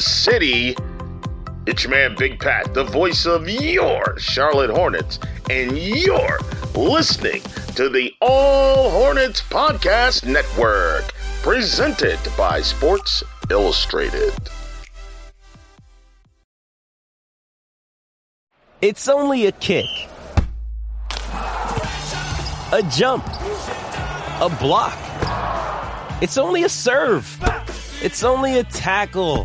city. It's your man, Big Pat, the voice of your Charlotte Hornets, and you're listening to the All Hornets Podcast Network, presented by Sports Illustrated. It's only a kick, a jump, a block. It's only a serve. It's only a tackle,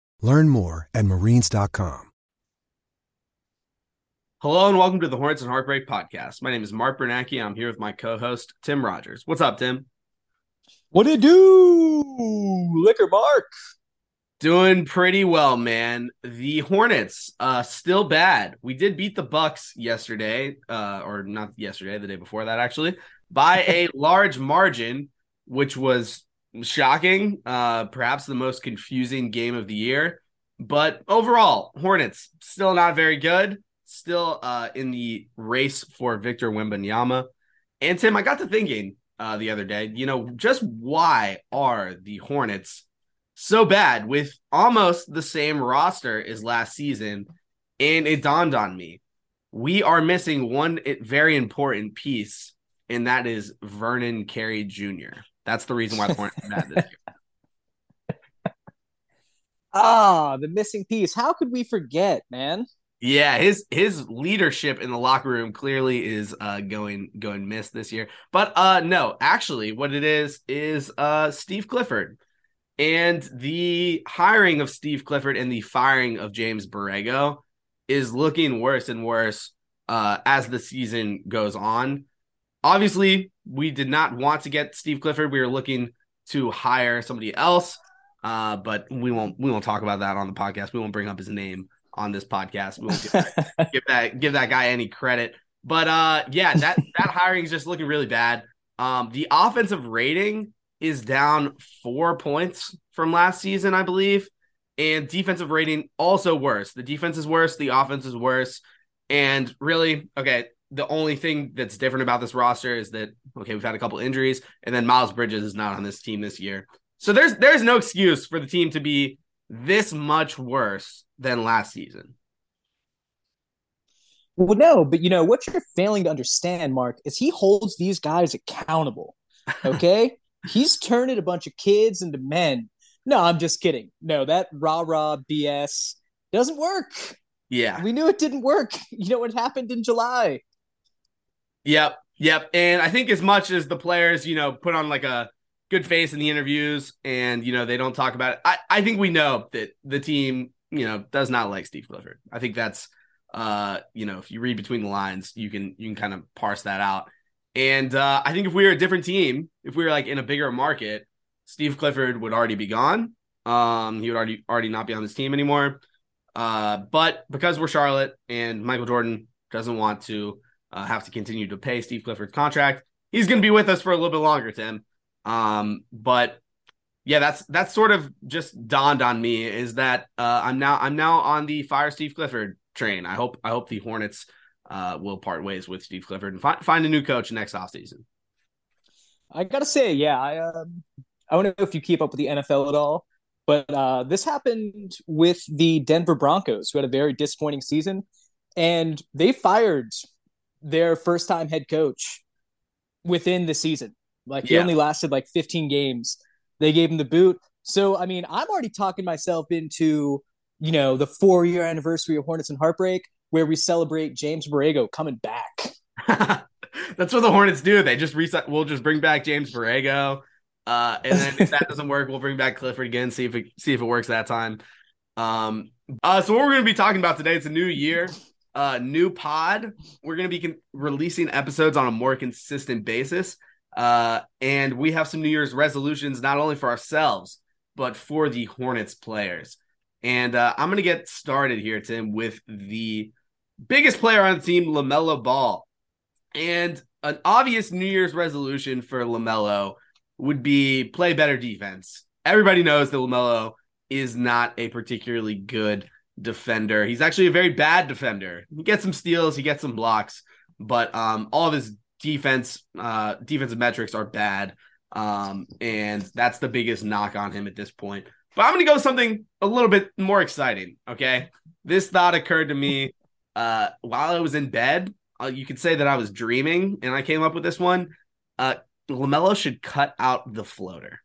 Learn more at marines.com. Hello and welcome to the Hornets and Heartbreak podcast. My name is Mark Bernacki. I'm here with my co-host Tim Rogers. What's up, Tim? What do you do, Liquor Mark? Doing pretty well, man. The Hornets, uh, still bad. We did beat the Bucks yesterday, uh, or not yesterday, the day before that, actually, by a large margin, which was shocking. Uh, perhaps the most confusing game of the year. But overall, Hornets still not very good. Still uh, in the race for Victor Wembanyama. And Tim, I got to thinking uh, the other day, you know, just why are the Hornets so bad with almost the same roster as last season? And it dawned on me, we are missing one very important piece, and that is Vernon Carey Jr. That's the reason why the Hornets are bad this year. Ah, the missing piece. How could we forget, man? Yeah, his his leadership in the locker room clearly is uh going going missed this year. But uh no, actually what it is is uh Steve Clifford. And the hiring of Steve Clifford and the firing of James Borrego is looking worse and worse uh as the season goes on. Obviously, we did not want to get Steve Clifford. We were looking to hire somebody else. Uh, but we won't we won't talk about that on the podcast. We won't bring up his name on this podcast. We won't give that, give that give that guy any credit. But uh, yeah, that that hiring is just looking really bad. Um, the offensive rating is down four points from last season, I believe, and defensive rating also worse. The defense is worse. The offense is worse. And really, okay, the only thing that's different about this roster is that okay, we've had a couple injuries, and then Miles Bridges is not on this team this year. So there's there's no excuse for the team to be this much worse than last season. Well, no, but you know what you're failing to understand, Mark, is he holds these guys accountable. Okay, he's turning a bunch of kids into men. No, I'm just kidding. No, that rah rah BS doesn't work. Yeah, we knew it didn't work. You know what happened in July? Yep, yep. And I think as much as the players, you know, put on like a good face in the interviews and you know they don't talk about it, I, I think we know that the team, you know, does not like Steve Clifford. I think that's uh, you know, if you read between the lines, you can you can kind of parse that out. And uh, I think if we were a different team, if we were like in a bigger market, Steve Clifford would already be gone. Um, he would already already not be on this team anymore. Uh, but because we're Charlotte and Michael Jordan doesn't want to uh, have to continue to pay Steve Clifford's contract, he's going to be with us for a little bit longer, Tim. Um, but yeah, that's that's sort of just dawned on me is that uh, I'm now I'm now on the fire Steve Clifford train. I hope I hope the Hornets uh, will part ways with Steve Clifford and find find a new coach next offseason. I gotta say, yeah, I um, I don't know if you keep up with the NFL at all, but uh, this happened with the Denver Broncos, who had a very disappointing season, and they fired their first time head coach within the season. Like he Yeah. only lasted like 15 games. They gave him the boot. So I mean, I'm already talking myself into you know the four year anniversary of Hornets and Heartbreak, where we celebrate James Borrego coming back. That's what the Hornets do. They just reset. We'll just bring back James Borrego, uh, and then if that doesn't work, we'll bring back Clifford again. See if it see if it works that time. Um, uh, so what we're going to be talking about today? It's a new year, uh, new pod. We're going to be con- releasing episodes on a more consistent basis, uh, and we have some New Year's resolutions not only for ourselves but for the Hornets players. And uh, I'm going to get started here, Tim, with the biggest player on the team, Lamelo Ball. And an obvious New Year's resolution for LaMelo would be play better defense. Everybody knows that LaMelo is not a particularly good defender. He's actually a very bad defender. He gets some steals, he gets some blocks, but um, all of his defense uh, defensive metrics are bad. Um, and that's the biggest knock on him at this point. But I'm going to go something a little bit more exciting. Okay. This thought occurred to me uh, while I was in bed uh, you could say that I was dreaming and I came up with this one. Uh, LaMelo should cut out the floater.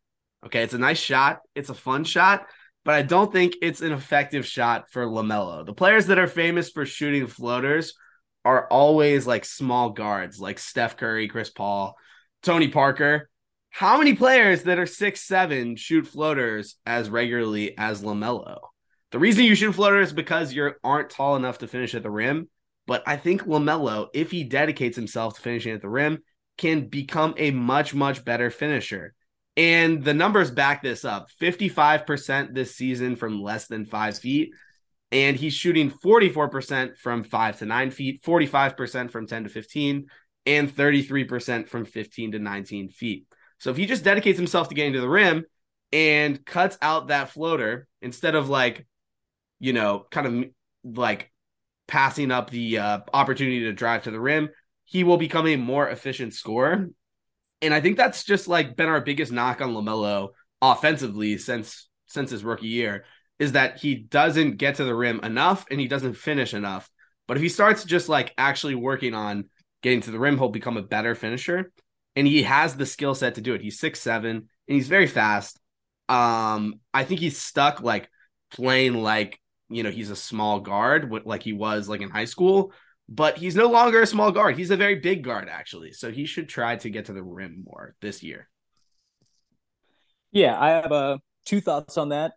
Okay, it's a nice shot, it's a fun shot, but I don't think it's an effective shot for LaMelo. The players that are famous for shooting floaters are always like small guards, like Steph Curry, Chris Paul, Tony Parker. How many players that are six seven shoot floaters as regularly as LaMelo? The reason you shoot floaters is because you aren't tall enough to finish at the rim. But I think LaMelo, if he dedicates himself to finishing at the rim, can become a much, much better finisher. And the numbers back this up 55% this season from less than five feet. And he's shooting 44% from five to nine feet, 45% from 10 to 15, and 33% from 15 to 19 feet. So if he just dedicates himself to getting to the rim and cuts out that floater instead of like, you know, kind of like passing up the uh, opportunity to drive to the rim, he will become a more efficient scorer. And I think that's just like been our biggest knock on LaMelo offensively since since his rookie year is that he doesn't get to the rim enough and he doesn't finish enough. But if he starts just like actually working on getting to the rim, he'll become a better finisher. And he has the skill set to do it. He's six seven and he's very fast. Um, I think he's stuck like playing like you know he's a small guard like he was like in high school but he's no longer a small guard he's a very big guard actually so he should try to get to the rim more this year Yeah, I have uh, two thoughts on that.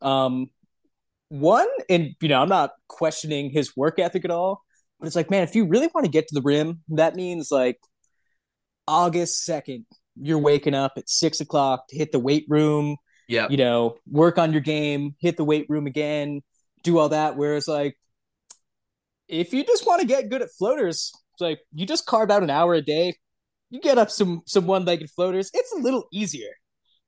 Um, one, and you know, I'm not questioning his work ethic at all, but it's like, man, if you really want to get to the rim, that means like August second, you're waking up at six o'clock to hit the weight room. yeah You know, work on your game, hit the weight room again, do all that. Whereas, like, if you just want to get good at floaters, it's like you just carve out an hour a day, you get up some some one legged floaters. It's a little easier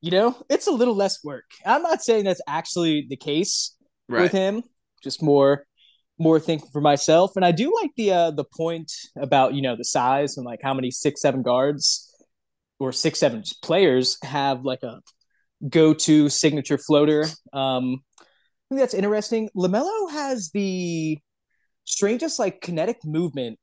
you know, it's a little less work. I'm not saying that's actually the case right with him. Just more, more thinking for myself. And I do like the uh, the point about you know the size and like how many six seven guards or six seven players have like a go to signature floater. Um, I think that's interesting. Lamelo has the strangest like kinetic movement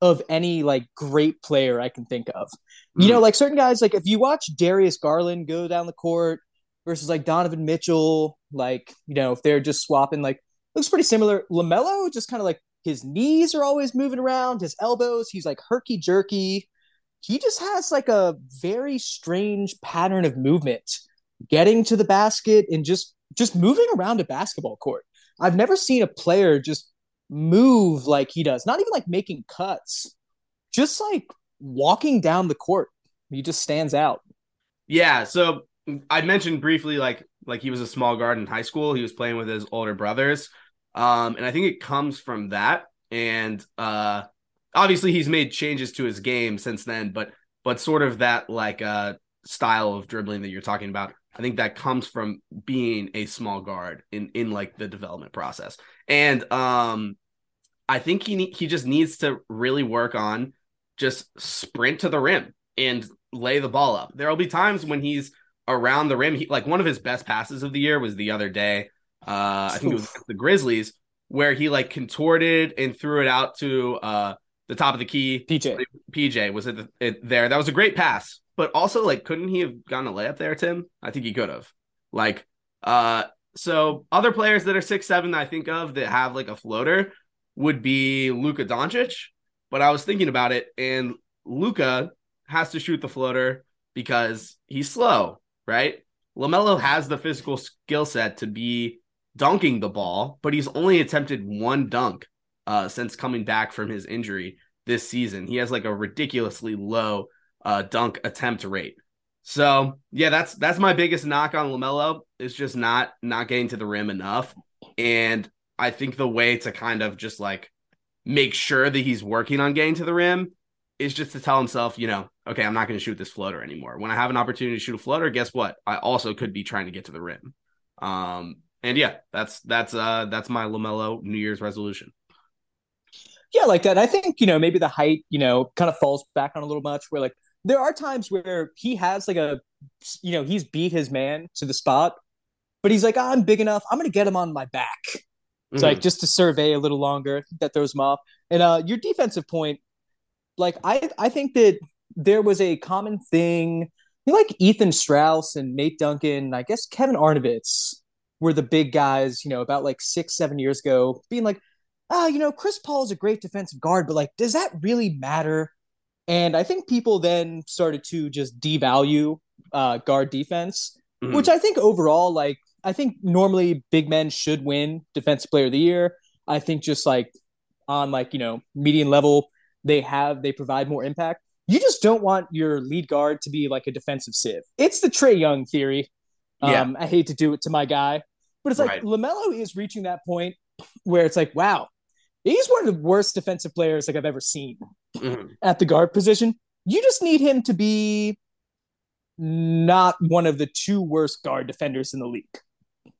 of any like great player I can think of. You hmm. know, like certain guys, like if you watch Darius Garland go down the court versus like Donovan Mitchell, like, you know, if they're just swapping, like, looks pretty similar. LaMelo just kind of like his knees are always moving around, his elbows, he's like herky jerky. He just has like a very strange pattern of movement, getting to the basket and just just moving around a basketball court. I've never seen a player just move like he does, not even like making cuts, just like walking down the court. He just stands out. yeah so i mentioned briefly like like he was a small guard in high school he was playing with his older brothers Um, and I think it comes from that. And uh, obviously, he's made changes to his game since then, but but sort of that like uh, style of dribbling that you're talking about, I think that comes from being a small guard in in like the development process. And um, I think he he just needs to really work on just sprint to the rim and lay the ball up. There'll be times when he's around the rim. He, like one of his best passes of the year was the other day. Uh, I think it was the Grizzlies where he like contorted and threw it out to uh, the top of the key. PJ PJ was it, it there. That was a great pass, but also like couldn't he have gotten a layup there, Tim? I think he could have. Like uh, so other players that are six seven that I think of that have like a floater would be Luka Doncic. But I was thinking about it, and Luka has to shoot the floater because he's slow, right? LaMelo has the physical skill set to be dunking the ball, but he's only attempted one dunk uh, since coming back from his injury this season. He has like a ridiculously low uh, dunk attempt rate. So yeah, that's that's my biggest knock on Lamelo is just not not getting to the rim enough. And I think the way to kind of just like make sure that he's working on getting to the rim is just to tell himself, you know, okay, I'm not going to shoot this floater anymore. When I have an opportunity to shoot a floater, guess what? I also could be trying to get to the rim. Um, and yeah, that's that's uh that's my Lamelo New Year's resolution. Yeah, like that. I think you know maybe the height you know kind of falls back on a little much. Where like there are times where he has like a you know he's beat his man to the spot, but he's like oh, I'm big enough. I'm gonna get him on my back. It's mm-hmm. like just to survey a little longer that throws him off. And uh your defensive point, like I I think that there was a common thing. You Like Ethan Strauss and Nate Duncan, I guess Kevin Arnovitz were the big guys, you know, about like six, seven years ago, being like, ah, you know, Chris Paul is a great defensive guard, but like, does that really matter? And I think people then started to just devalue uh, guard defense, mm-hmm. which I think overall, like, I think normally big men should win defensive player of the year. I think just like on like, you know, median level, they have, they provide more impact. You just don't want your lead guard to be like a defensive sieve. It's the Trae Young theory. Yeah. Um, I hate to do it to my guy, but it's like right. LaMelo is reaching that point where it's like, wow, he's one of the worst defensive players like I've ever seen mm-hmm. at the guard position. You just need him to be not one of the two worst guard defenders in the league.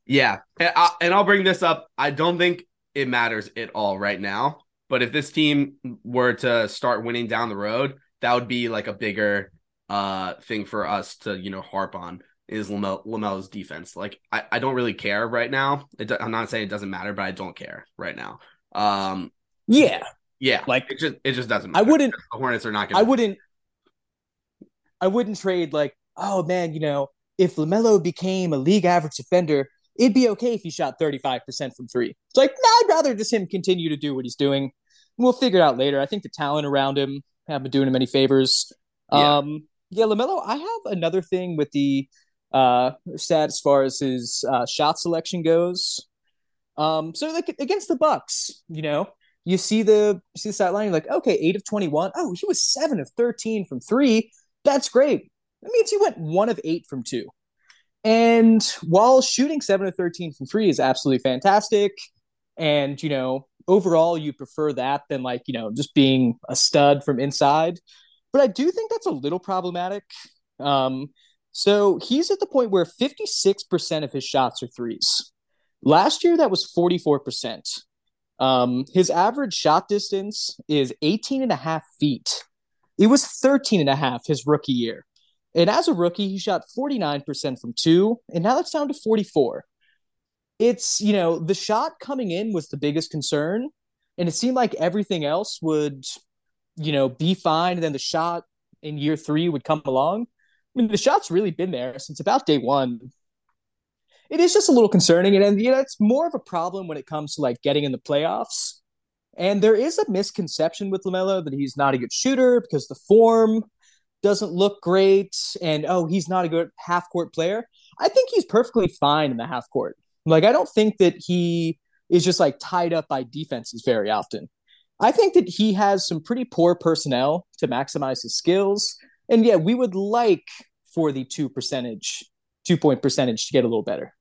Yeah, and, I, and I'll bring this up. I don't think it matters at all right now. But if this team were to start winning down the road, that would be like a bigger uh thing for us to you know harp on is Lamel- Lamelo's defense. Like I, I don't really care right now. It, I'm not saying it doesn't matter, but I don't care right now. Um, yeah, yeah. Like it just it just doesn't. Matter. I wouldn't. The Hornets are not. Gonna I wouldn't. I wouldn't trade like, oh man, you know, if Lamelo became a league average defender, it'd be okay if he shot 35% from three. It's like, nah, I'd rather just him continue to do what he's doing. We'll figure it out later. I think the talent around him haven't been doing him any favors. Yeah. Um, yeah, Lamelo. I have another thing with the uh, stat as far as his uh, shot selection goes. Um, so like against the Bucks, you know, you see the you see the stat line, you're like, okay, eight of twenty-one. Oh, he was seven of thirteen from three. That's great. That means he went one of eight from two. And while shooting seven of thirteen from three is absolutely fantastic, and you know, overall you prefer that than like, you know, just being a stud from inside. But I do think that's a little problematic. Um, so he's at the point where 56% of his shots are threes. Last year, that was 44%. Um, his average shot distance is 18 and a half feet. It was 13 and a half his rookie year. And as a rookie, he shot 49% from two, and now that's down to 44. It's, you know, the shot coming in was the biggest concern, and it seemed like everything else would, you know, be fine. And then the shot in year three would come along. I mean, the shot's really been there since about day one. It is just a little concerning, and, and you know, it's more of a problem when it comes to like getting in the playoffs. And there is a misconception with Lamelo that he's not a good shooter because the form doesn't look great, and oh, he's not a good half court player. I think he's perfectly fine in the half court. Like, I don't think that he is just like tied up by defenses very often. I think that he has some pretty poor personnel to maximize his skills. And yeah, we would like for the two percentage, two point percentage to get a little better.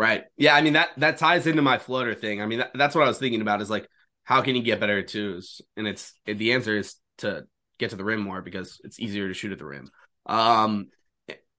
Right. Yeah. I mean that that ties into my floater thing. I mean that, that's what I was thinking about. Is like how can you get better at twos? And it's the answer is to get to the rim more because it's easier to shoot at the rim. Um,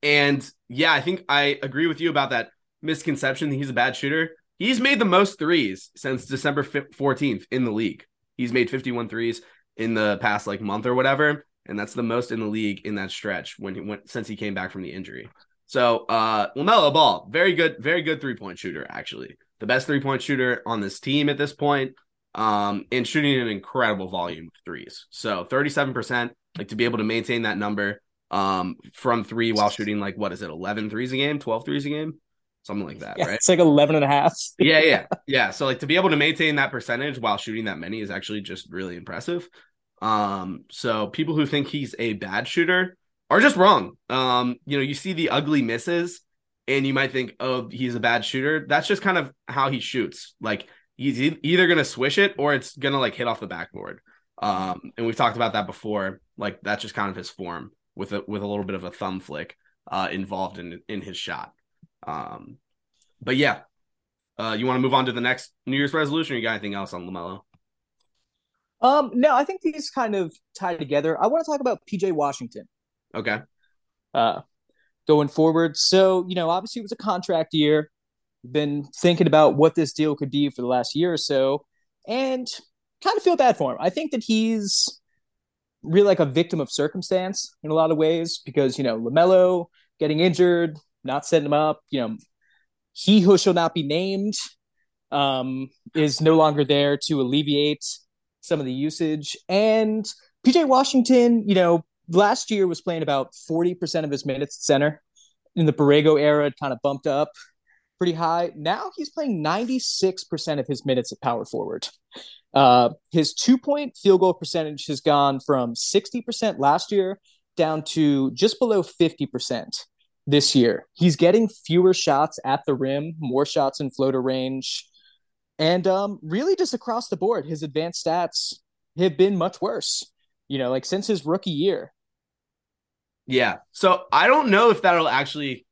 and yeah, I think I agree with you about that misconception that he's a bad shooter. He's made the most threes since December 14th in the league. He's made 51 threes in the past like month or whatever, and that's the most in the league in that stretch when he went since he came back from the injury. So, uh, LaMelo Ball, very good, very good three point shooter, actually. The best three point shooter on this team at this point, um, and shooting an incredible volume of threes. So, 37%, like to be able to maintain that number um, from three while shooting like, what is it, 11 threes a game, 12 threes a game? Something like that, yeah, right? It's like 11 and a half. yeah, yeah, yeah. So, like to be able to maintain that percentage while shooting that many is actually just really impressive. Um, so people who think he's a bad shooter, are just wrong. Um, you know, you see the ugly misses and you might think, oh, he's a bad shooter. That's just kind of how he shoots. Like he's e- either gonna swish it or it's gonna like hit off the backboard. Um, and we've talked about that before. Like that's just kind of his form with a with a little bit of a thumb flick uh involved in in his shot. Um, but yeah. Uh, you want to move on to the next New Year's resolution? You got anything else on Lamelo? Um, no, I think these kind of tie together. I want to talk about PJ Washington. Okay. Uh, going forward. So, you know, obviously it was a contract year. Been thinking about what this deal could be for the last year or so, and kind of feel bad for him. I think that he's really like a victim of circumstance in a lot of ways because, you know, LaMelo getting injured, not setting him up, you know, he who shall not be named um, is no longer there to alleviate some of the usage. And PJ Washington, you know, last year was playing about 40% of his minutes at center. In the Borrego era, it kind of bumped up pretty high. Now he's playing 96% of his minutes at power forward. Uh, his two point field goal percentage has gone from 60% last year down to just below 50% this year. He's getting fewer shots at the rim, more shots in floater range. And um, really, just across the board, his advanced stats have been much worse. You know, like since his rookie year, yeah. So I don't know if that'll actually,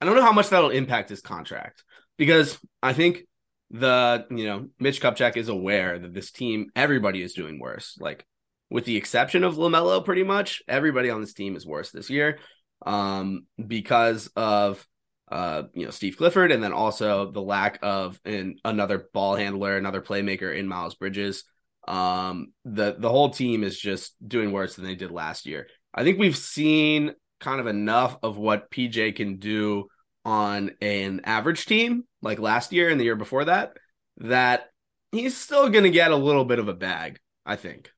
I don't know how much that'll impact his contract because I think the, you know, Mitch Kupchak is aware that this team, everybody is doing worse. Like, with the exception of LaMelo, pretty much everybody on this team is worse this year um, because of, uh, you know, Steve Clifford and then also the lack of an, another ball handler, another playmaker in Miles Bridges. Um, the the whole team is just doing worse than they did last year. I think we've seen kind of enough of what PJ can do on an average team like last year and the year before that that he's still going to get a little bit of a bag, I think.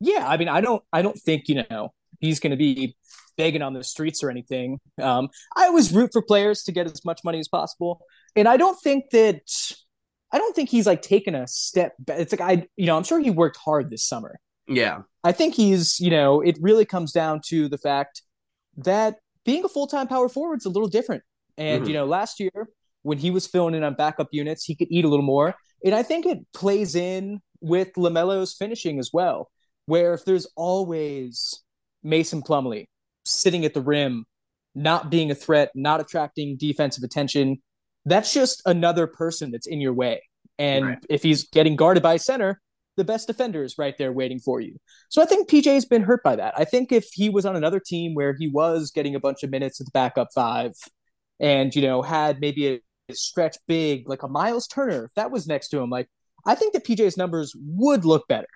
Yeah, I mean, I don't I don't think, you know, he's going to be begging on the streets or anything. Um, I always root for players to get as much money as possible, and I don't think that I don't think he's like taking a step. Back. It's like I, you know, I'm sure he worked hard this summer. Yeah, I think he's, you know, it really comes down to the fact that being a full time power forward is a little different. And, mm-hmm. you know, last year when he was filling in on backup units, he could eat a little more. And I think it plays in with LaMelo's finishing as well, where if there's always Mason Plumlee sitting at the rim, not being a threat, not attracting defensive attention, that's just another person that's in your way. And right. if he's getting guarded by a center, the best defender is right there waiting for you. So I think PJ's been hurt by that. I think if he was on another team where he was getting a bunch of minutes at the backup five and, you know, had maybe a, a stretch big, like a Miles Turner, if that was next to him, like I think that PJ's numbers would look better.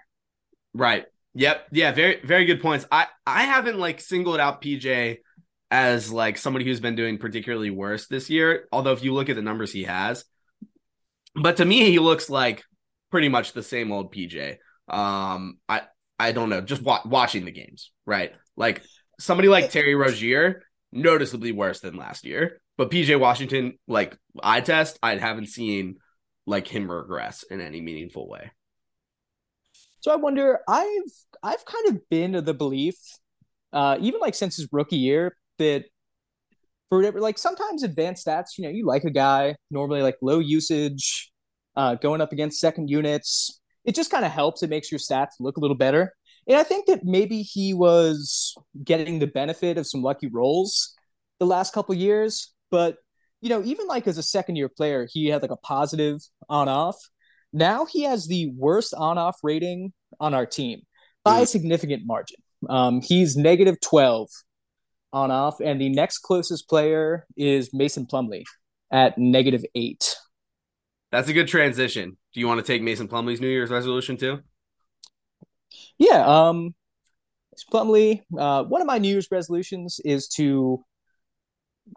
Right. Yep. Yeah. Very, very good points. I, I haven't like singled out PJ as like somebody who's been doing particularly worse this year. Although if you look at the numbers he has, but to me, he looks like pretty much the same old PJ. Um, I I don't know, just wa- watching the games, right? Like somebody like Terry Rozier, noticeably worse than last year. But PJ Washington, like I test, I haven't seen like him regress in any meaningful way. So I wonder, I've I've kind of been of the belief, uh, even like since his rookie year, that for whatever, like sometimes advanced stats, you know, you like a guy normally like low usage, uh, going up against second units. It just kind of helps. It makes your stats look a little better. And I think that maybe he was getting the benefit of some lucky rolls the last couple years. But you know, even like as a second year player, he had like a positive on off. Now he has the worst on off rating on our team by a significant margin. Um, he's negative 12 on off, and the next closest player is Mason Plumlee at negative eight. That's a good transition. Do you want to take Mason Plumlee's New Year's resolution too? Yeah, um, Plumlee, uh, one of my New Year's resolutions is to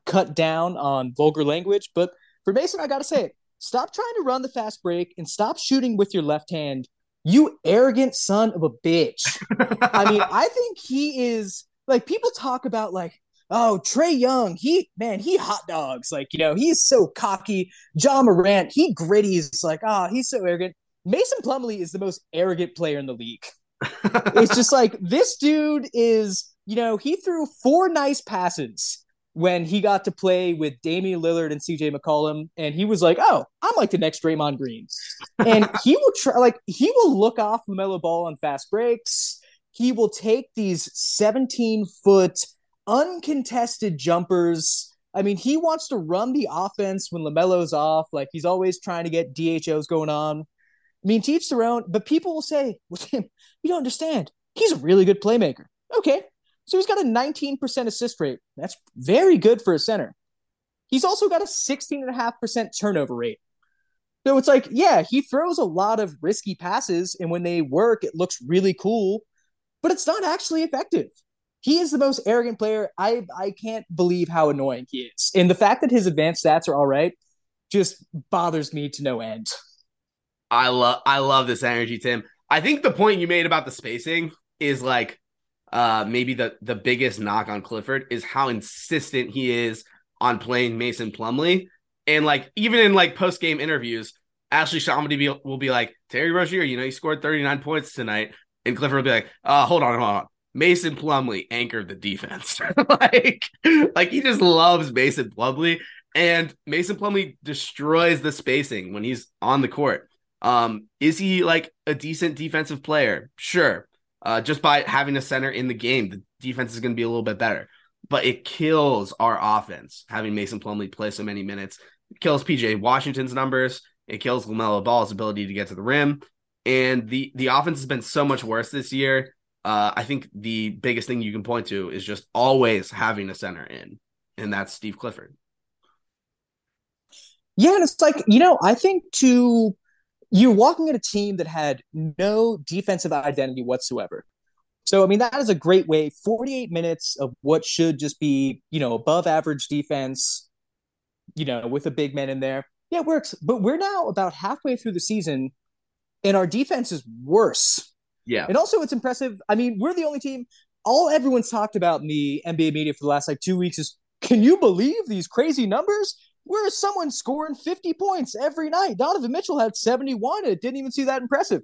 cut down on vulgar language. But for Mason, I got to say it. Stop trying to run the fast break and stop shooting with your left hand. You arrogant son of a bitch. I mean, I think he is like people talk about like, oh, Trae Young, he man, he hot dogs. Like, you know, he's so cocky. Ja Morant, he gritty. Is like, ah, oh, he's so arrogant. Mason Plumlee is the most arrogant player in the league. it's just like this dude is, you know, he threw four nice passes when he got to play with Damian Lillard and CJ McCollum, and he was like, "Oh, I'm like the next Draymond Green," and he will try, like, he will look off the LaMelo Ball on fast breaks. He will take these 17 foot uncontested jumpers. I mean, he wants to run the offense when LaMelo's off. Like he's always trying to get DHOs going on. I mean, teach their own, but people will say, you don't understand. He's a really good playmaker. Okay, so he's got a 19% assist rate. That's very good for a center. He's also got a 16.5% turnover rate. So it's like, yeah, he throws a lot of risky passes, and when they work, it looks really cool, but it's not actually effective. He is the most arrogant player. I I can't believe how annoying he is. And the fact that his advanced stats are all right just bothers me to no end. I love I love this energy, Tim. I think the point you made about the spacing is like uh, maybe the the biggest knock on Clifford is how insistent he is on playing Mason Plumlee. and like even in like post game interviews, Ashley ShahAhmadi be, will be like Terry Rozier, you know, he scored thirty nine points tonight, and Clifford will be like, uh, hold on, hold on. Mason Plumlee anchored the defense. like, like he just loves Mason Plumlee, and Mason Plumlee destroys the spacing when he's on the court. Um, is he like a decent defensive player? Sure uh, just by having a center in the game, the defense is going to be a little bit better. But it kills our offense having Mason Plumlee play so many minutes. It kills PJ Washington's numbers. It kills LaMelo Ball's ability to get to the rim. And the the offense has been so much worse this year. Uh, I think the biggest thing you can point to is just always having a center in, and that's Steve Clifford. Yeah, and it's like you know, I think to you're walking at a team that had no defensive identity whatsoever. So, I mean, that is a great way. 48 minutes of what should just be, you know, above average defense, you know, with a big man in there. Yeah, it works. But we're now about halfway through the season and our defense is worse. Yeah. And also, it's impressive. I mean, we're the only team, all everyone's talked about in the NBA media for the last like two weeks is can you believe these crazy numbers? Where is someone scoring 50 points every night? Donovan Mitchell had 71 and it didn't even see that impressive.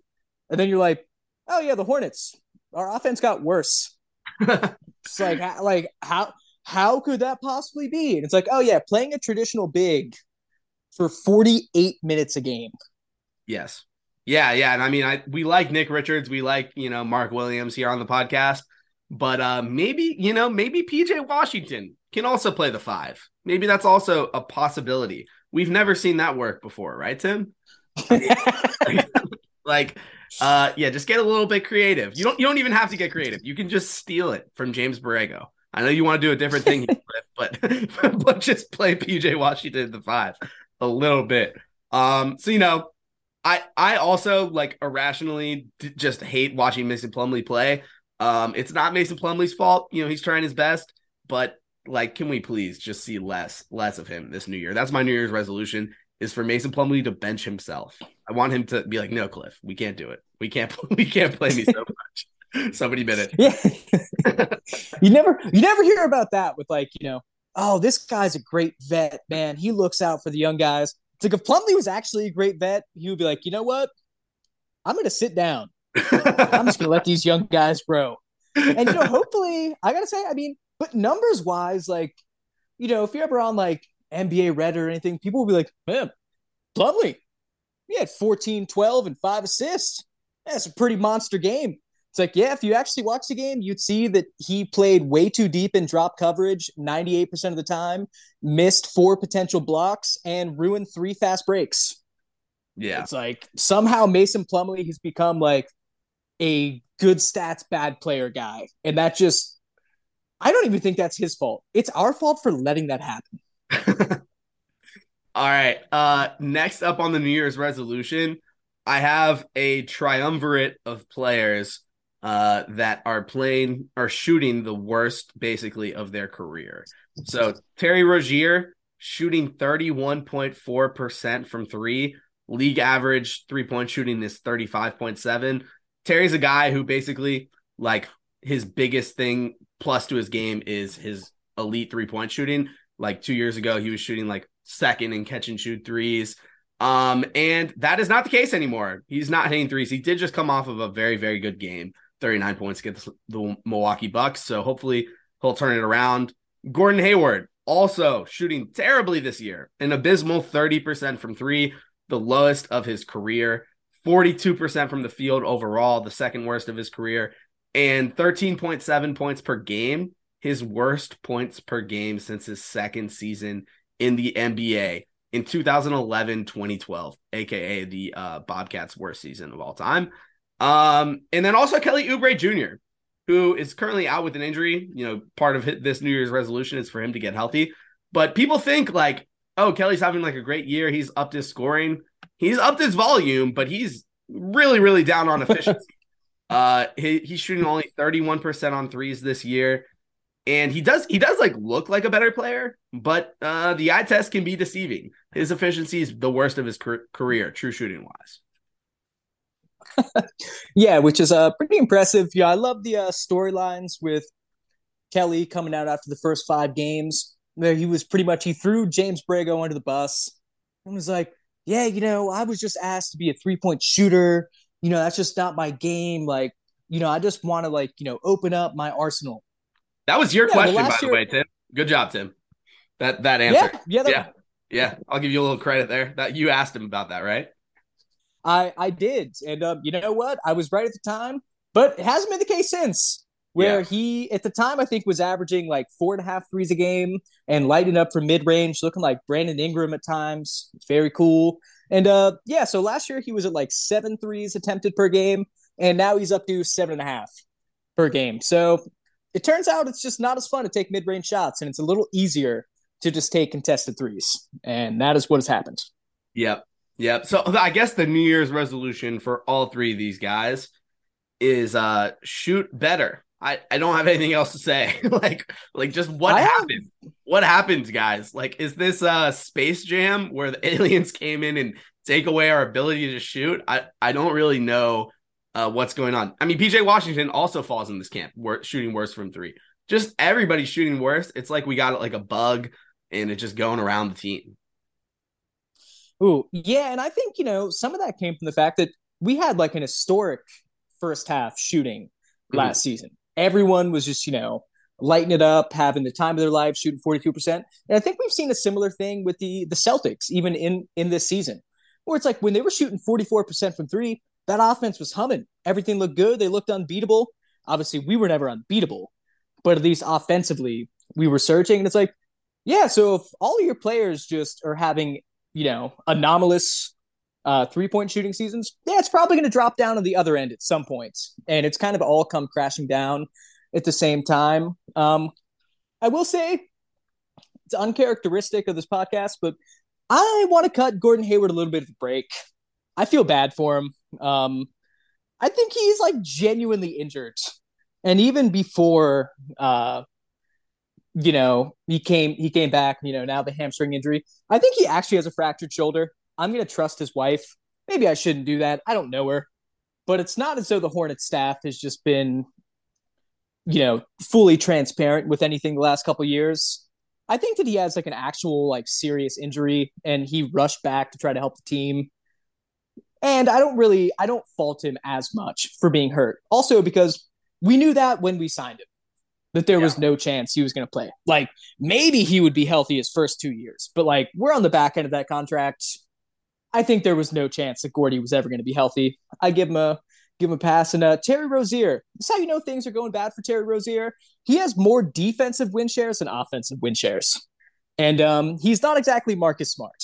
And then you're like, oh yeah, the Hornets. Our offense got worse. it's like like how how could that possibly be? And it's like, oh yeah, playing a traditional big for 48 minutes a game. Yes. Yeah, yeah. And I mean, I we like Nick Richards, we like, you know, Mark Williams here on the podcast. But uh maybe, you know, maybe PJ Washington can also play the five. Maybe that's also a possibility. We've never seen that work before, right, Tim? like, uh, yeah, just get a little bit creative. You don't you don't even have to get creative. You can just steal it from James Borrego. I know you want to do a different thing, but but just play PJ Washington the five a little bit. Um, so you know, I I also like irrationally d- just hate watching Mason Plumlee play. Um, it's not Mason Plumlee's fault. You know, he's trying his best, but like, can we please just see less, less of him this new year? That's my New Year's resolution is for Mason Plumlee to bench himself. I want him to be like, no, Cliff, we can't do it. We can't, we can't play me so much. Somebody bid it. Yeah. you never, you never hear about that with like, you know, oh, this guy's a great vet, man. He looks out for the young guys. Like if Plumlee was actually a great vet, he would be like, you know what? I'm going to sit down. I'm just going to let these young guys grow. And you know, hopefully, I gotta say, I mean, but numbers wise, like, you know, if you're ever on like NBA Red or anything, people will be like, man, Plumlee, he had 14, 12, and five assists. That's a pretty monster game. It's like, yeah, if you actually watch the game, you'd see that he played way too deep in drop coverage 98% of the time, missed four potential blocks, and ruined three fast breaks. Yeah. It's like somehow Mason Plumlee has become like a good stats, bad player guy. And that just, I don't even think that's his fault. It's our fault for letting that happen. All right. Uh, next up on the New Year's resolution, I have a triumvirate of players uh, that are playing are shooting the worst basically of their career. So Terry Rozier shooting 31.4% from three. League average three point shooting is 35.7. Terry's a guy who basically like his biggest thing plus to his game is his elite three point shooting. Like two years ago, he was shooting like second in catch and shoot threes. Um, and that is not the case anymore. He's not hitting threes. He did just come off of a very, very good game, 39 points against the Milwaukee Bucks. So hopefully he'll turn it around. Gordon Hayward also shooting terribly this year, an abysmal 30% from three, the lowest of his career, 42% from the field overall, the second worst of his career, and 13.7 points per game, his worst points per game since his second season in the NBA in 2011 2012, aka the uh, Bobcats' worst season of all time. Um, and then also Kelly Oubre Jr., who is currently out with an injury. You know, part of this New Year's resolution is for him to get healthy. But people think like, oh, Kelly's having like a great year. He's upped his scoring, he's upped his volume, but he's really, really down on efficiency. uh, he, he's shooting only 31% on threes this year and he does he does like look like a better player but uh the eye test can be deceiving his efficiency is the worst of his career true shooting wise yeah which is uh pretty impressive yeah i love the uh storylines with kelly coming out after the first five games where he was pretty much he threw james Borrego under the bus and was like yeah you know i was just asked to be a three-point shooter you know that's just not my game like you know i just want to like you know open up my arsenal that was your yeah, question, by the way, Tim. Good job, Tim. That that answer. Yeah, yeah, that, yeah, yeah. I'll give you a little credit there. That you asked him about that, right? I I did, and um, you know what? I was right at the time, but it hasn't been the case since. Where yeah. he at the time I think was averaging like four and a half threes a game and lighting up from mid range, looking like Brandon Ingram at times. It's very cool. And uh yeah, so last year he was at like seven threes attempted per game, and now he's up to seven and a half per game. So it turns out it's just not as fun to take mid range shots, and it's a little easier to just take contested threes, and that is what has happened. Yep, yep. So I guess the New Year's resolution for all three of these guys is uh shoot better. I, I don't have anything else to say. like like just what I happened? Have... What happened, guys? Like is this uh Space Jam where the aliens came in and take away our ability to shoot? I I don't really know uh, what's going on. I mean, PJ Washington also falls in this camp, shooting worse from three. Just everybody shooting worse. It's like we got like a bug, and it's just going around the team. Ooh, yeah, and I think you know some of that came from the fact that we had like an historic first half shooting mm-hmm. last season. Everyone was just you know lighting it up, having the time of their life, shooting forty two percent. And I think we've seen a similar thing with the the Celtics, even in in this season, where it's like when they were shooting forty four percent from three, that offense was humming. Everything looked good. They looked unbeatable. Obviously, we were never unbeatable, but at least offensively, we were searching. And it's like, yeah, so if all your players just are having, you know, anomalous uh, three point shooting seasons, yeah, it's probably going to drop down on the other end at some. And it's kind of all come crashing down at the same time. Um, I will say it's uncharacteristic of this podcast, but I want to cut Gordon Hayward a little bit of a break. I feel bad for him. Um, I think he's like genuinely injured, and even before, uh, you know, he came he came back. You know, now the hamstring injury. I think he actually has a fractured shoulder. I'm gonna trust his wife. Maybe I shouldn't do that. I don't know her, but it's not as though the Hornet staff has just been, you know, fully transparent with anything the last couple years. I think that he has like an actual like serious injury, and he rushed back to try to help the team and I don't really, I don't fault him as much for being hurt. Also, because we knew that when we signed him, that there yeah. was no chance he was going to play. Like maybe he would be healthy his first two years, but like we're on the back end of that contract. I think there was no chance that Gordy was ever going to be healthy. I give him a give him a pass. And uh, Terry Rozier, this is how you know things are going bad for Terry Rozier. He has more defensive win shares than offensive win shares. And um, he's not exactly Marcus Smart.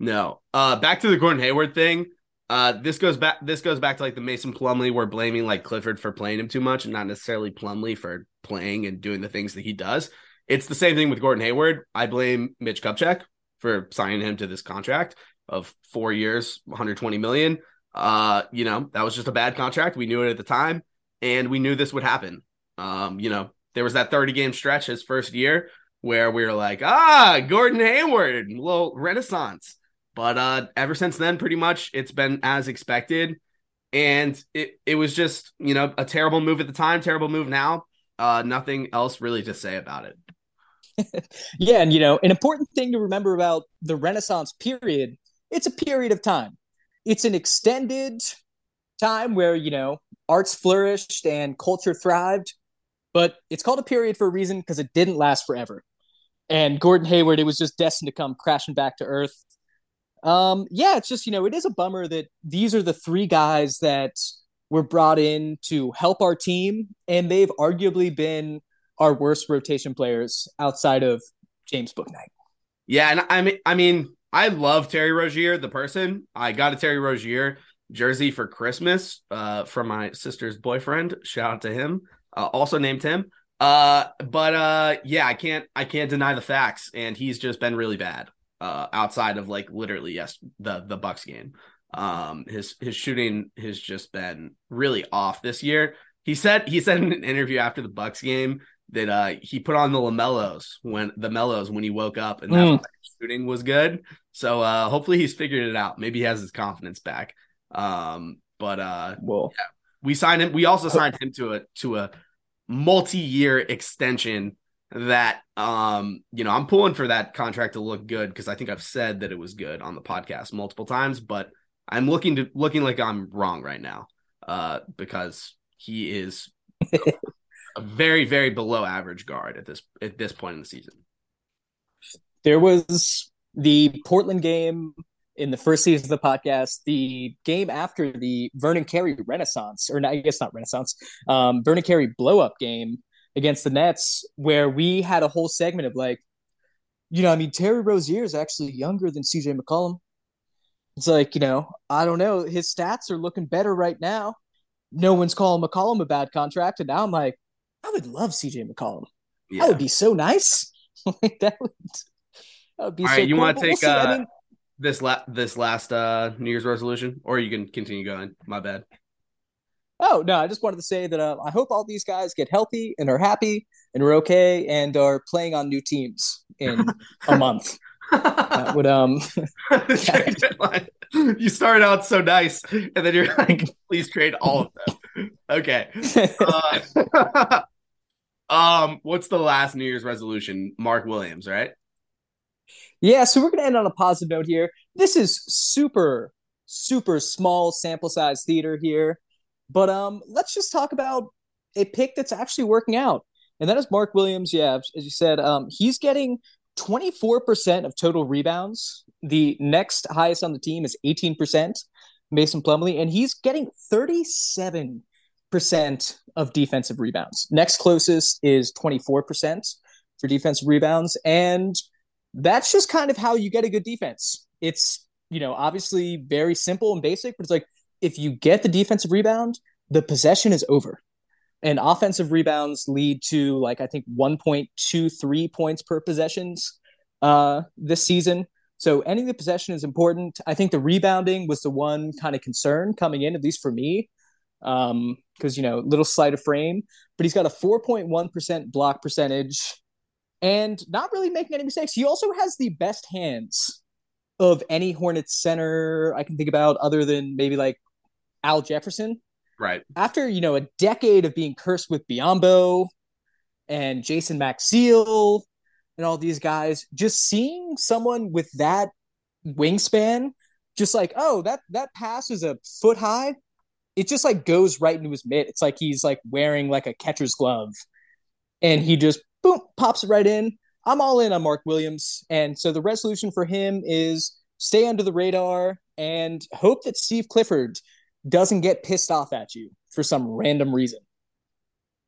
No. Uh, back to the Gordon Hayward thing. Uh, this goes back. This goes back to like the Mason Plumlee. We're blaming like Clifford for playing him too much, and not necessarily Plumlee for playing and doing the things that he does. It's the same thing with Gordon Hayward. I blame Mitch Kupchak for signing him to this contract of four years, 120 million. Uh, you know, that was just a bad contract. We knew it at the time, and we knew this would happen. Um, you know, there was that 30 game stretch his first year where we were like, ah, Gordon Hayward, little renaissance. But uh ever since then, pretty much it's been as expected. And it it was just, you know, a terrible move at the time, terrible move now. Uh nothing else really to say about it. yeah, and you know, an important thing to remember about the Renaissance period, it's a period of time. It's an extended time where, you know, arts flourished and culture thrived, but it's called a period for a reason because it didn't last forever. And Gordon Hayward, it was just destined to come crashing back to earth. Um, yeah, it's just, you know, it is a bummer that these are the three guys that were brought in to help our team, and they've arguably been our worst rotation players outside of James Bouknight. Yeah, and I mean, I mean, I love Terry Rozier, the person. I got a Terry Rozier jersey for Christmas uh, from my sister's boyfriend. Shout out to him. Uh, also named him. Uh, but uh, yeah, I can't, I can't deny the facts, and he's just been really bad. Uh, outside of like literally yes, the the Bucks game. Um, his his shooting has just been really off this year. He said he said in an interview after the Bucks game that uh he put on the LaMelos when the mellows when he woke up and that's mm. shooting was good. So uh hopefully he's figured it out. Maybe he has his confidence back. Um but uh well yeah, we signed him we also signed him to a to a multi-year extension that um you know I'm pulling for that contract to look good because I think I've said that it was good on the podcast multiple times but I'm looking to looking like I'm wrong right now uh because he is a very very below average guard at this at this point in the season. There was the Portland game in the first season of the podcast, the game after the Vernon Carey Renaissance, or I guess not Renaissance, um, Vernon Carey blow up game against the Nets, where we had a whole segment of like, you know, I mean, Terry Rozier is actually younger than CJ McCollum. It's like, you know, I don't know. His stats are looking better right now. No one's calling McCollum a bad contract. And now I'm like, I would love CJ McCollum. Yeah. That would be so nice. that, would, that would be All so right, you want to take we'll uh, I mean, this la- this last uh New Year's resolution, or you can continue going. My bad. Oh no, I just wanted to say that uh, I hope all these guys get healthy and are happy and are okay and are playing on new teams in a month. that would um. you start out so nice, and then you're like, "Please trade all of them." Okay. Uh, um, what's the last New Year's resolution? Mark Williams, right? Yeah, so we're gonna end on a positive note here. This is super, super small sample size theater here, but um, let's just talk about a pick that's actually working out, and that is Mark Williams. Yeah, as you said, um, he's getting 24% of total rebounds. The next highest on the team is 18%, Mason Plumlee, and he's getting 37% of defensive rebounds. Next closest is 24% for defensive rebounds. And that's just kind of how you get a good defense. It's, you know, obviously very simple and basic, but it's like if you get the defensive rebound, the possession is over and offensive rebounds lead to like I think 1.23 points per possessions uh, this season. So ending the possession is important. I think the rebounding was the one kind of concern coming in, at least for me, because um, you know little slight of frame, but he's got a 4.1 percent block percentage, and not really making any mistakes. He also has the best hands of any Hornets center I can think about, other than maybe like Al Jefferson. Right. After, you know, a decade of being cursed with Biyombo and Jason Maxiell and all these guys, just seeing someone with that wingspan, just like, oh, that that pass is a foot high. It just like goes right into his mitt. It's like he's like wearing like a catcher's glove. And he just boom pops it right in. I'm all in on Mark Williams. And so the resolution for him is stay under the radar and hope that Steve Clifford doesn't get pissed off at you for some random reason.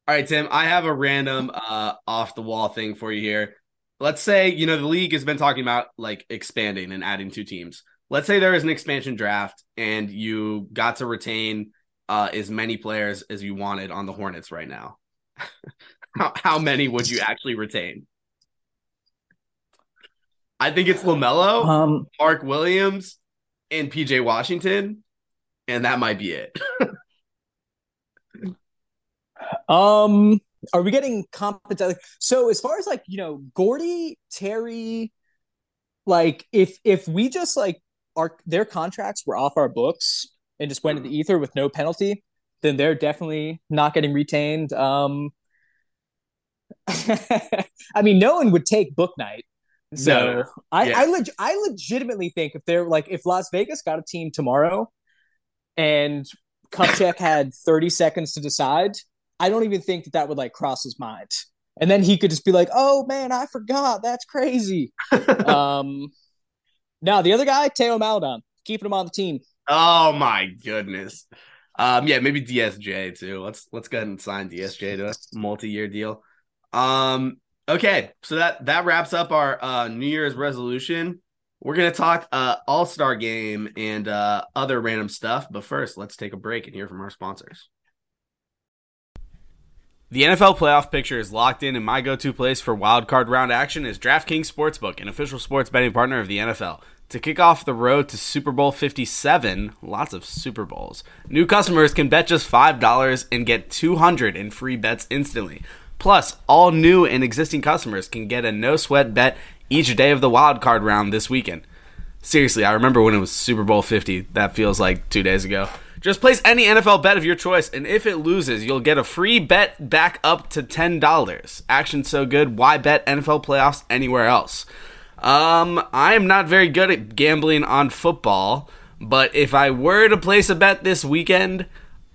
All right, Tim, I have a random uh off the wall thing for you here. Let's say, you know, the league has been talking about like expanding and adding two teams. Let's say there is an expansion draft and you got to retain uh as many players as you wanted on the Hornets right now. how, how many would you actually retain? I think it's LaMelo, Um, Mark Williams, and PJ Washington, and that might be it. um, are we getting competent? So as far as like you know, Gordy, Terry, like if if we just like our their contracts were off our books and just went to the ether with no penalty, then they're definitely not getting retained. Um, I mean, no one would take Bouknight. So no. I Yeah. I, leg- I legitimately think if they're like if Las Vegas got a team tomorrow and Kupchak had 30 seconds to decide, I don't even think that that would like cross his mind. And then he could just be like, "Oh man, I forgot. That's crazy." um, now the other guy, Theo Maledon, keeping him on the team. Oh my goodness. Um, yeah, maybe DSJ too. Let's let's go ahead and sign DSJ to a multi-year deal. Um, okay, so that that wraps up our uh New Year's resolution. We're gonna talk uh All-Star game and uh other random stuff, but first let's take a break and hear from our sponsors. The NFL playoff picture is locked in, and my go to place for wild card round action is DraftKings Sportsbook, an official sports betting partner of the NFL. To kick off the road to Super Bowl 57, lots of Super Bowls, new customers can bet just $5 and get 200 in free bets instantly. Plus, all new and existing customers can get a no sweat bet each day of the wild card round this weekend. Seriously, I remember when it was Super Bowl 50. That feels like two days ago. Just place any NFL bet of your choice, and if it loses, you'll get a free bet back up to $10. Action so good, why bet NFL playoffs anywhere else? Um, I am not very good at gambling on football, but if I were to place a bet this weekend,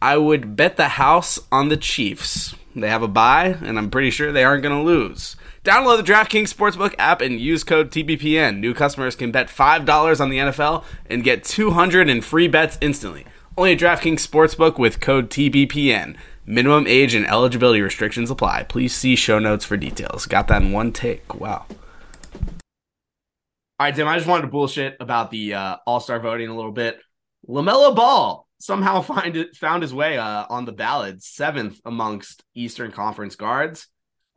I would bet the house on the Chiefs. They have a bye, and I'm pretty sure they aren't going to lose. Download the DraftKings Sportsbook app and use code TBPN. New customers can bet $5 on the NFL and get 200 in free bets instantly. Only at DraftKings Sportsbook with code TBPN. Minimum age and eligibility restrictions apply. Please see show notes for details. Got that in one take. Wow. All right, Tim, I just wanted to bullshit about the uh, All Star voting a little bit. LaMelo Ball somehow find it, found his way uh, on the ballot, seventh amongst Eastern Conference guards.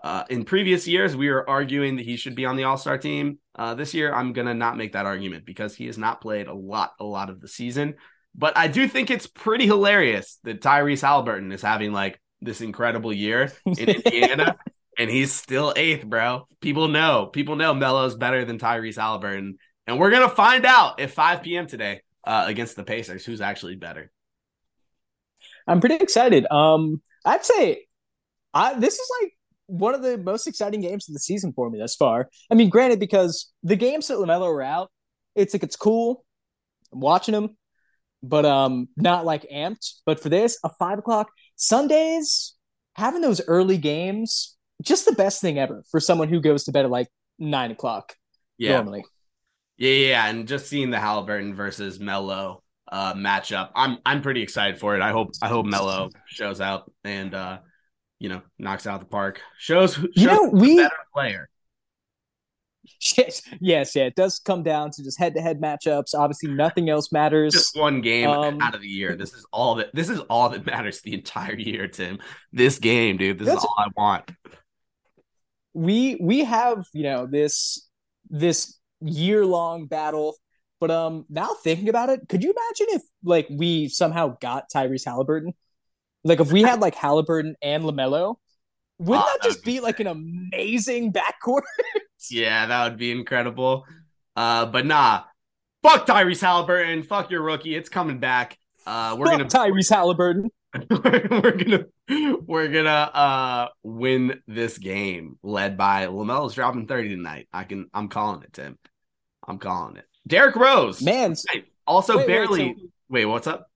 Uh, in previous years, we were arguing that he should be on the All Star team. Uh, this year, I'm gonna not make that argument because he has not played a lot, a lot of the season. But I do think it's pretty hilarious that Tyrese Halliburton is having like this incredible year in Indiana, and he's still eighth, bro. People know, people know Melo's better than Tyrese Halliburton, and we're gonna find out at 5 p.m. today uh, against the Pacers who's actually better. I'm pretty excited. Um, I'd say I this is like one of the most exciting games of the season for me thus far. I mean, granted, because the games that LaMelo are out, it's like it's cool. I'm watching them, but um, not like amped. But for this, a five o'clock Sundays, having those early games, just the best thing ever for someone who goes to bed at like nine o'clock Yeah, normally. yeah, yeah, yeah. And just seeing the Halliburton versus Melo uh, matchup, I'm I'm pretty excited for it. I hope I hope Melo shows out and uh, you know knocks out the park. Shows who- You know, we- better player. Yes, yes, yeah. It does come down to just head-to-head matchups. Obviously, nothing else matters. just one game Um, out of the year. This is all that this is all that matters the entire year, Tim. This game, dude. This is all I want. we we have you know this this year long battle but um now thinking about it could you imagine if like we somehow got Tyrese Halliburton like if we had like Halliburton and LaMelo wouldn't Ah, that that just be be like an amazing backcourt Yeah, that would be incredible. Uh, but nah, fuck Tyrese Halliburton. Fuck your rookie. It's coming back. Uh, we're Fuck gonna Tyrese Halliburton we're gonna we're gonna uh win this game led by LaMelo's dropping 30 tonight. I can I'm calling it, Tim. I'm calling it. Derrick Rose. man also wait, wait, barely so wait, what's up?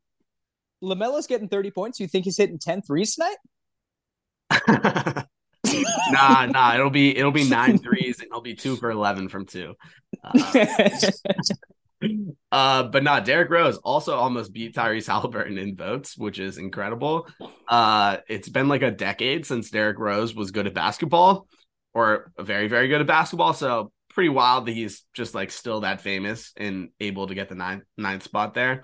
LaMelo's getting 30 points you think he's hitting 10 threes tonight nah, nah, it'll be it'll be nine threes and it'll be two for eleven from two. Uh, uh, but not Derrick Rose also almost beat Tyrese Halliburton in votes, which is incredible. Uh, it's been like a decade since Derrick Rose was good at basketball, or very, very good at basketball. So pretty wild that he's just like still that famous and able to get the ninth ninth spot there.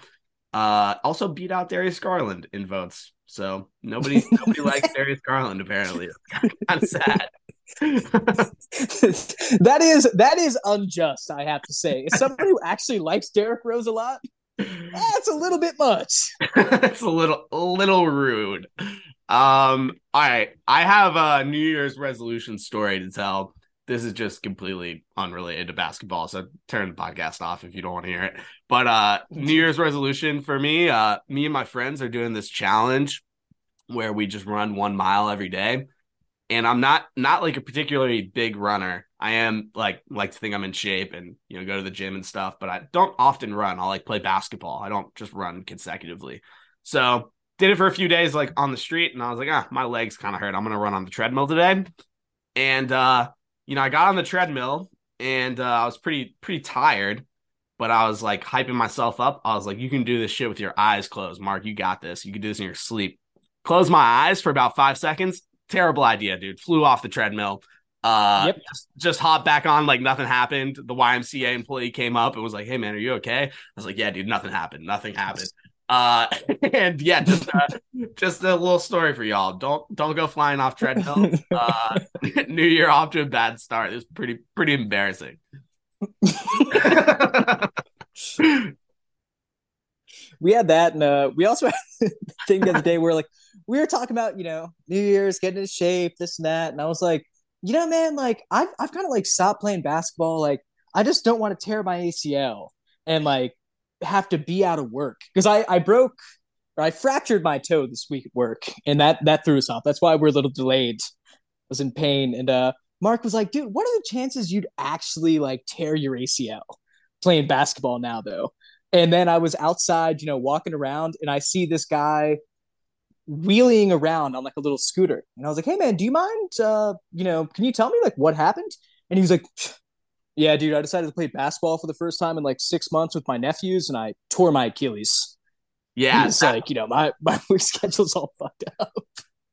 Uh, also beat out Darius Garland in votes. So nobody nobody likes Darius Garland apparently. Kind of sad. that is that is unjust, I have to say. As somebody who actually likes Derrick Rose a lot, that's a little bit much. that's a little a little rude. Um, all right. I have a New Year's resolution story to tell. This is just completely unrelated to basketball, so turn the podcast off if you don't want to hear it. But uh New Year's resolution for me, uh me and my friends are doing this challenge where we just run one mile every day and I'm not not like a particularly big runner. I am like like to think I'm in shape and you know go to the gym and stuff, but I don't often run. I'll like play basketball. I don't just run consecutively. So did it for a few days like on the street, and I was like, ah, my legs kind of hurt. I'm gonna run on the treadmill today. And uh, you know, I got on the treadmill and uh, I was pretty pretty tired, but I was like hyping myself up. I was like, you can do this shit with your eyes closed, Mark. You got this. You can do this in your sleep. Close my eyes for about five seconds terrible idea, dude. Flew off the treadmill. Uh, yep. just, just hop back on like nothing happened. The YMCA employee came up and was like, "Hey, man, are you okay?" I was like, "Yeah, dude, nothing happened. Nothing happened." Uh, and yeah, just uh, just a little story for y'all. Don't don't go flying off treadmills. Uh, New Year off to a bad start. It's pretty pretty embarrassing. we had that, and uh, we also had the thing the other day where like we were talking about, you know, New Year's, getting in shape, this and that. And I was like, you know, man, like I've I've kind of like stopped playing basketball. Like I just don't want to tear my ACL and like have to be out of work. Because I I broke or I fractured my toe this week at work and that that threw us off. That's why we're a little delayed. I was in pain. And uh Mark was like, dude, what are the chances you'd actually like tear your ACL playing basketball now though? And then I was outside, you know, walking around and I see this guy wheeling around on like a little scooter. And I was like, hey man, do you mind uh, you know, can you tell me like what happened? And he was like, Yeah, dude, I decided to play basketball for the first time in like six months with my nephews and I tore my Achilles. Yeah. It's like, you know, my my week schedule's all fucked up.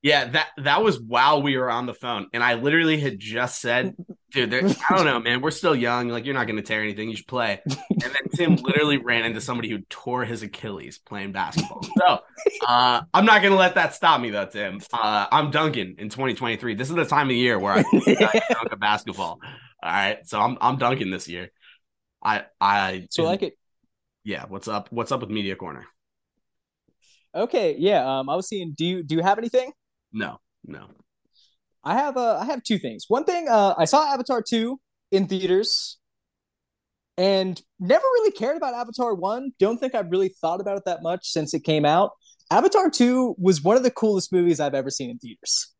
Yeah, that that was while we were on the phone, and I literally had just said, "Dude, I don't know, man. We're still young. Like, you're not going to tear anything. You should play." And then Tim literally ran into somebody who tore his Achilles playing basketball. So, uh, I'm not going to let that stop me, though, Tim. Uh, I'm dunking in 2023. This is the time of year where I, I dunk a basketball. All right, so I'm I'm dunking this year. I I so like it. Yeah, what's up? What's up with Media Corner? Okay, yeah. Um, I was seeing. Do you do you have anything? No, no. I have uh, I have two things. One thing, uh, I saw Avatar two in theaters, and never really cared about Avatar one. Don't think I've really thought about it that much since it came out. Avatar two was one of the coolest movies I've ever seen in theaters.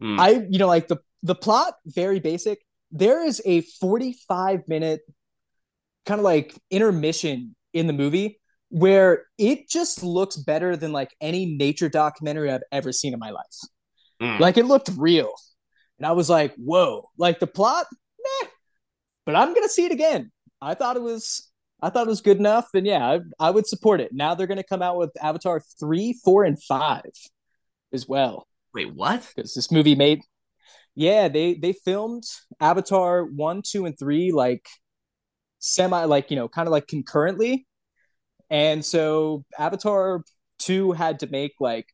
Mm. I, you know, like the the plot very basic. There is a forty five minute kind of like intermission in the movie where it just looks better than like any nature documentary I've ever seen in my life. Mm. Like it looked real. And I was like, whoa, like the plot, meh. But I'm gonna see it again. I thought it was I thought it was good enough, and yeah, I, I would support it. Now they're gonna come out with Avatar three, four, and five as well. Wait, what? Because this movie made yeah, they they filmed Avatar one, two, and three like semi like you know, kind of like concurrently and so Avatar 2 had to make like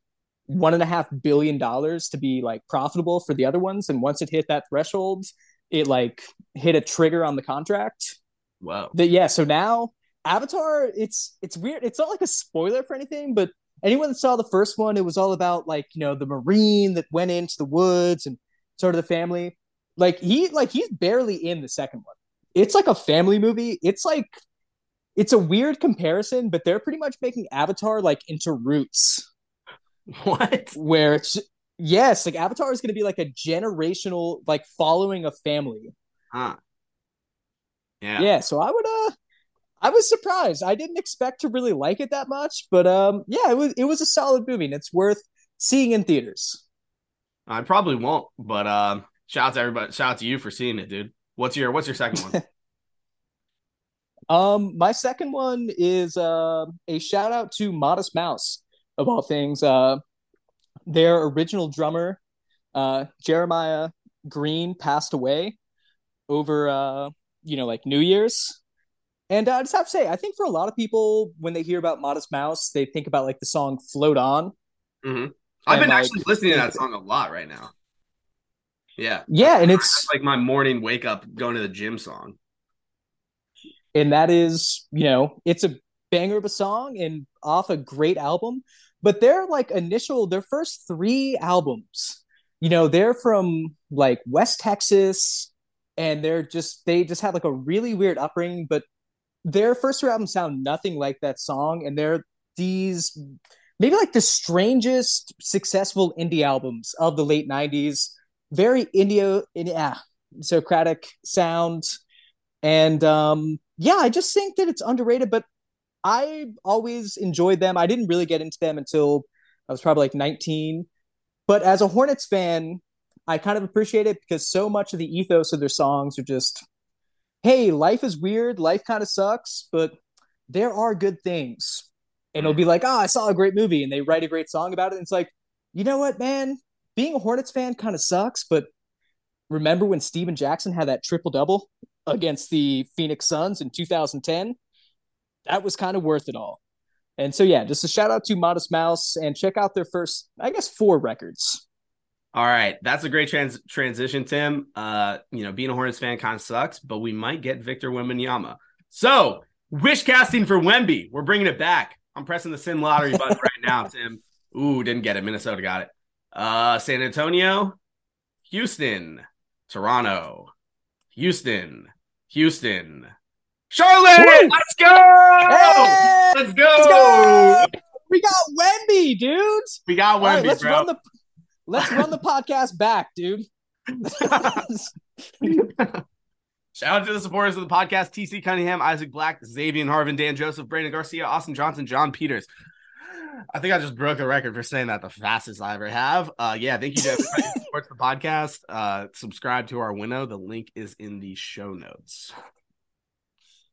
one and a half billion dollars to be like profitable for the other ones. And once it hit that threshold, it like hit a trigger on the contract. Wow. That yeah, so now Avatar, it's it's weird. It's not like a spoiler for anything, but anyone that saw the first one, it was all about like, you know, the Marine that went into the woods and sort of the family. Like he like he's barely in the second one. It's like a family movie. It's like it's a weird comparison, but they're pretty much making Avatar like into Roots. What? Where it's yes, like Avatar is going to be like a generational like following a family. Huh. Yeah. Yeah. So I would uh, I was surprised. I didn't expect to really like it that much, but um, yeah, it was it was a solid movie, and it's worth seeing in theaters. I probably won't, but um, shout out to everybody. Shout out to you for seeing it, dude. What's your What's your second one? Um, my second one is uh, a shout out to Modest Mouse of all things. Uh, their original drummer, uh, Jeremiah Green, passed away over uh, you know, like New Year's. And uh, I just have to say, I think for a lot of people, when they hear about Modest Mouse, they think about like the song "Float On." Mm-hmm. I've been like, actually listening to that song a lot right now. Yeah, Yeah, and It's like my morning wake up going to the gym song. and that is you know it's a banger of a song and off a great album but their like initial their first three albums you know they're from like west texas and they're just they just have like a really weird upbringing but their first three albums sound nothing like that song and they're these maybe like the strangest successful indie albums of the late 90s very indio yeah socratic sound. And um yeah i just think that it's underrated but i always enjoyed them. I didn't really get into them until i was probably like 19 but as a hornets fan i kind of appreciate it because so much of the ethos of their songs are just hey life is weird life kind of sucks but there are good things and it'll be like oh i saw a great movie and they write a great song about it and it's like you know what man being a hornets fan kind of sucks but remember when Stephen Jackson had that triple double against the Phoenix Suns in 2010? That was kind of worth it all. And so, yeah, just a shout out to Modest Mouse and check out their first, I guess, four records. All right, that's a great trans- transition, Tim. Uh, you know, being a Hornets fan kind of sucks, but we might get Victor Wembanyama. So, wish casting for Wemby. We're bringing it back. I'm pressing the Sim Lottery button right now, Tim. Ooh, didn't get it. Minnesota got it. Uh, San Antonio, Houston, Toronto, Houston, Houston, Charlotte. Woo! Let's go. Hey! Let's go. Let's go! We got Wemby, dudes. We got All right, Wemby, let's bro. run the let's run the podcast back, dude. Shout out to the supporters of the podcast TC Cunningham, Isaac Black, Xavier Harvin, Dan Joseph, Brandon Garcia, Austin Johnson, John Peters. I think I just broke a record for saying that the fastest I ever have. Uh, yeah, thank you to everybody who supports the podcast. Uh, subscribe to our Winno. The link is in the show notes.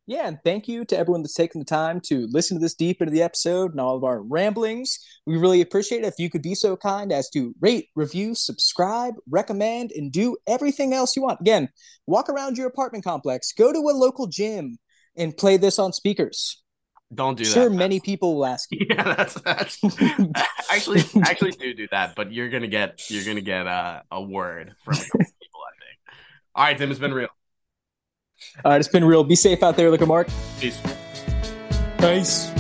Yeah, and thank you to everyone that's taken the time to listen to this deep into the episode and all of our ramblings. We really appreciate it if you could be so kind as to rate, review, subscribe, recommend, and do everything else you want. Again, walk around your apartment complex, go to a local gym, and play this on speakers. Don't do sure, that. Sure, many people will ask you. Yeah, that's that's actually actually do do that, but you're gonna get you're gonna get uh, a word from a couple people. I think. All right, Tim, it's been real. All right, it's been real. Be safe out there, Liquor Mark. Peace. Peace.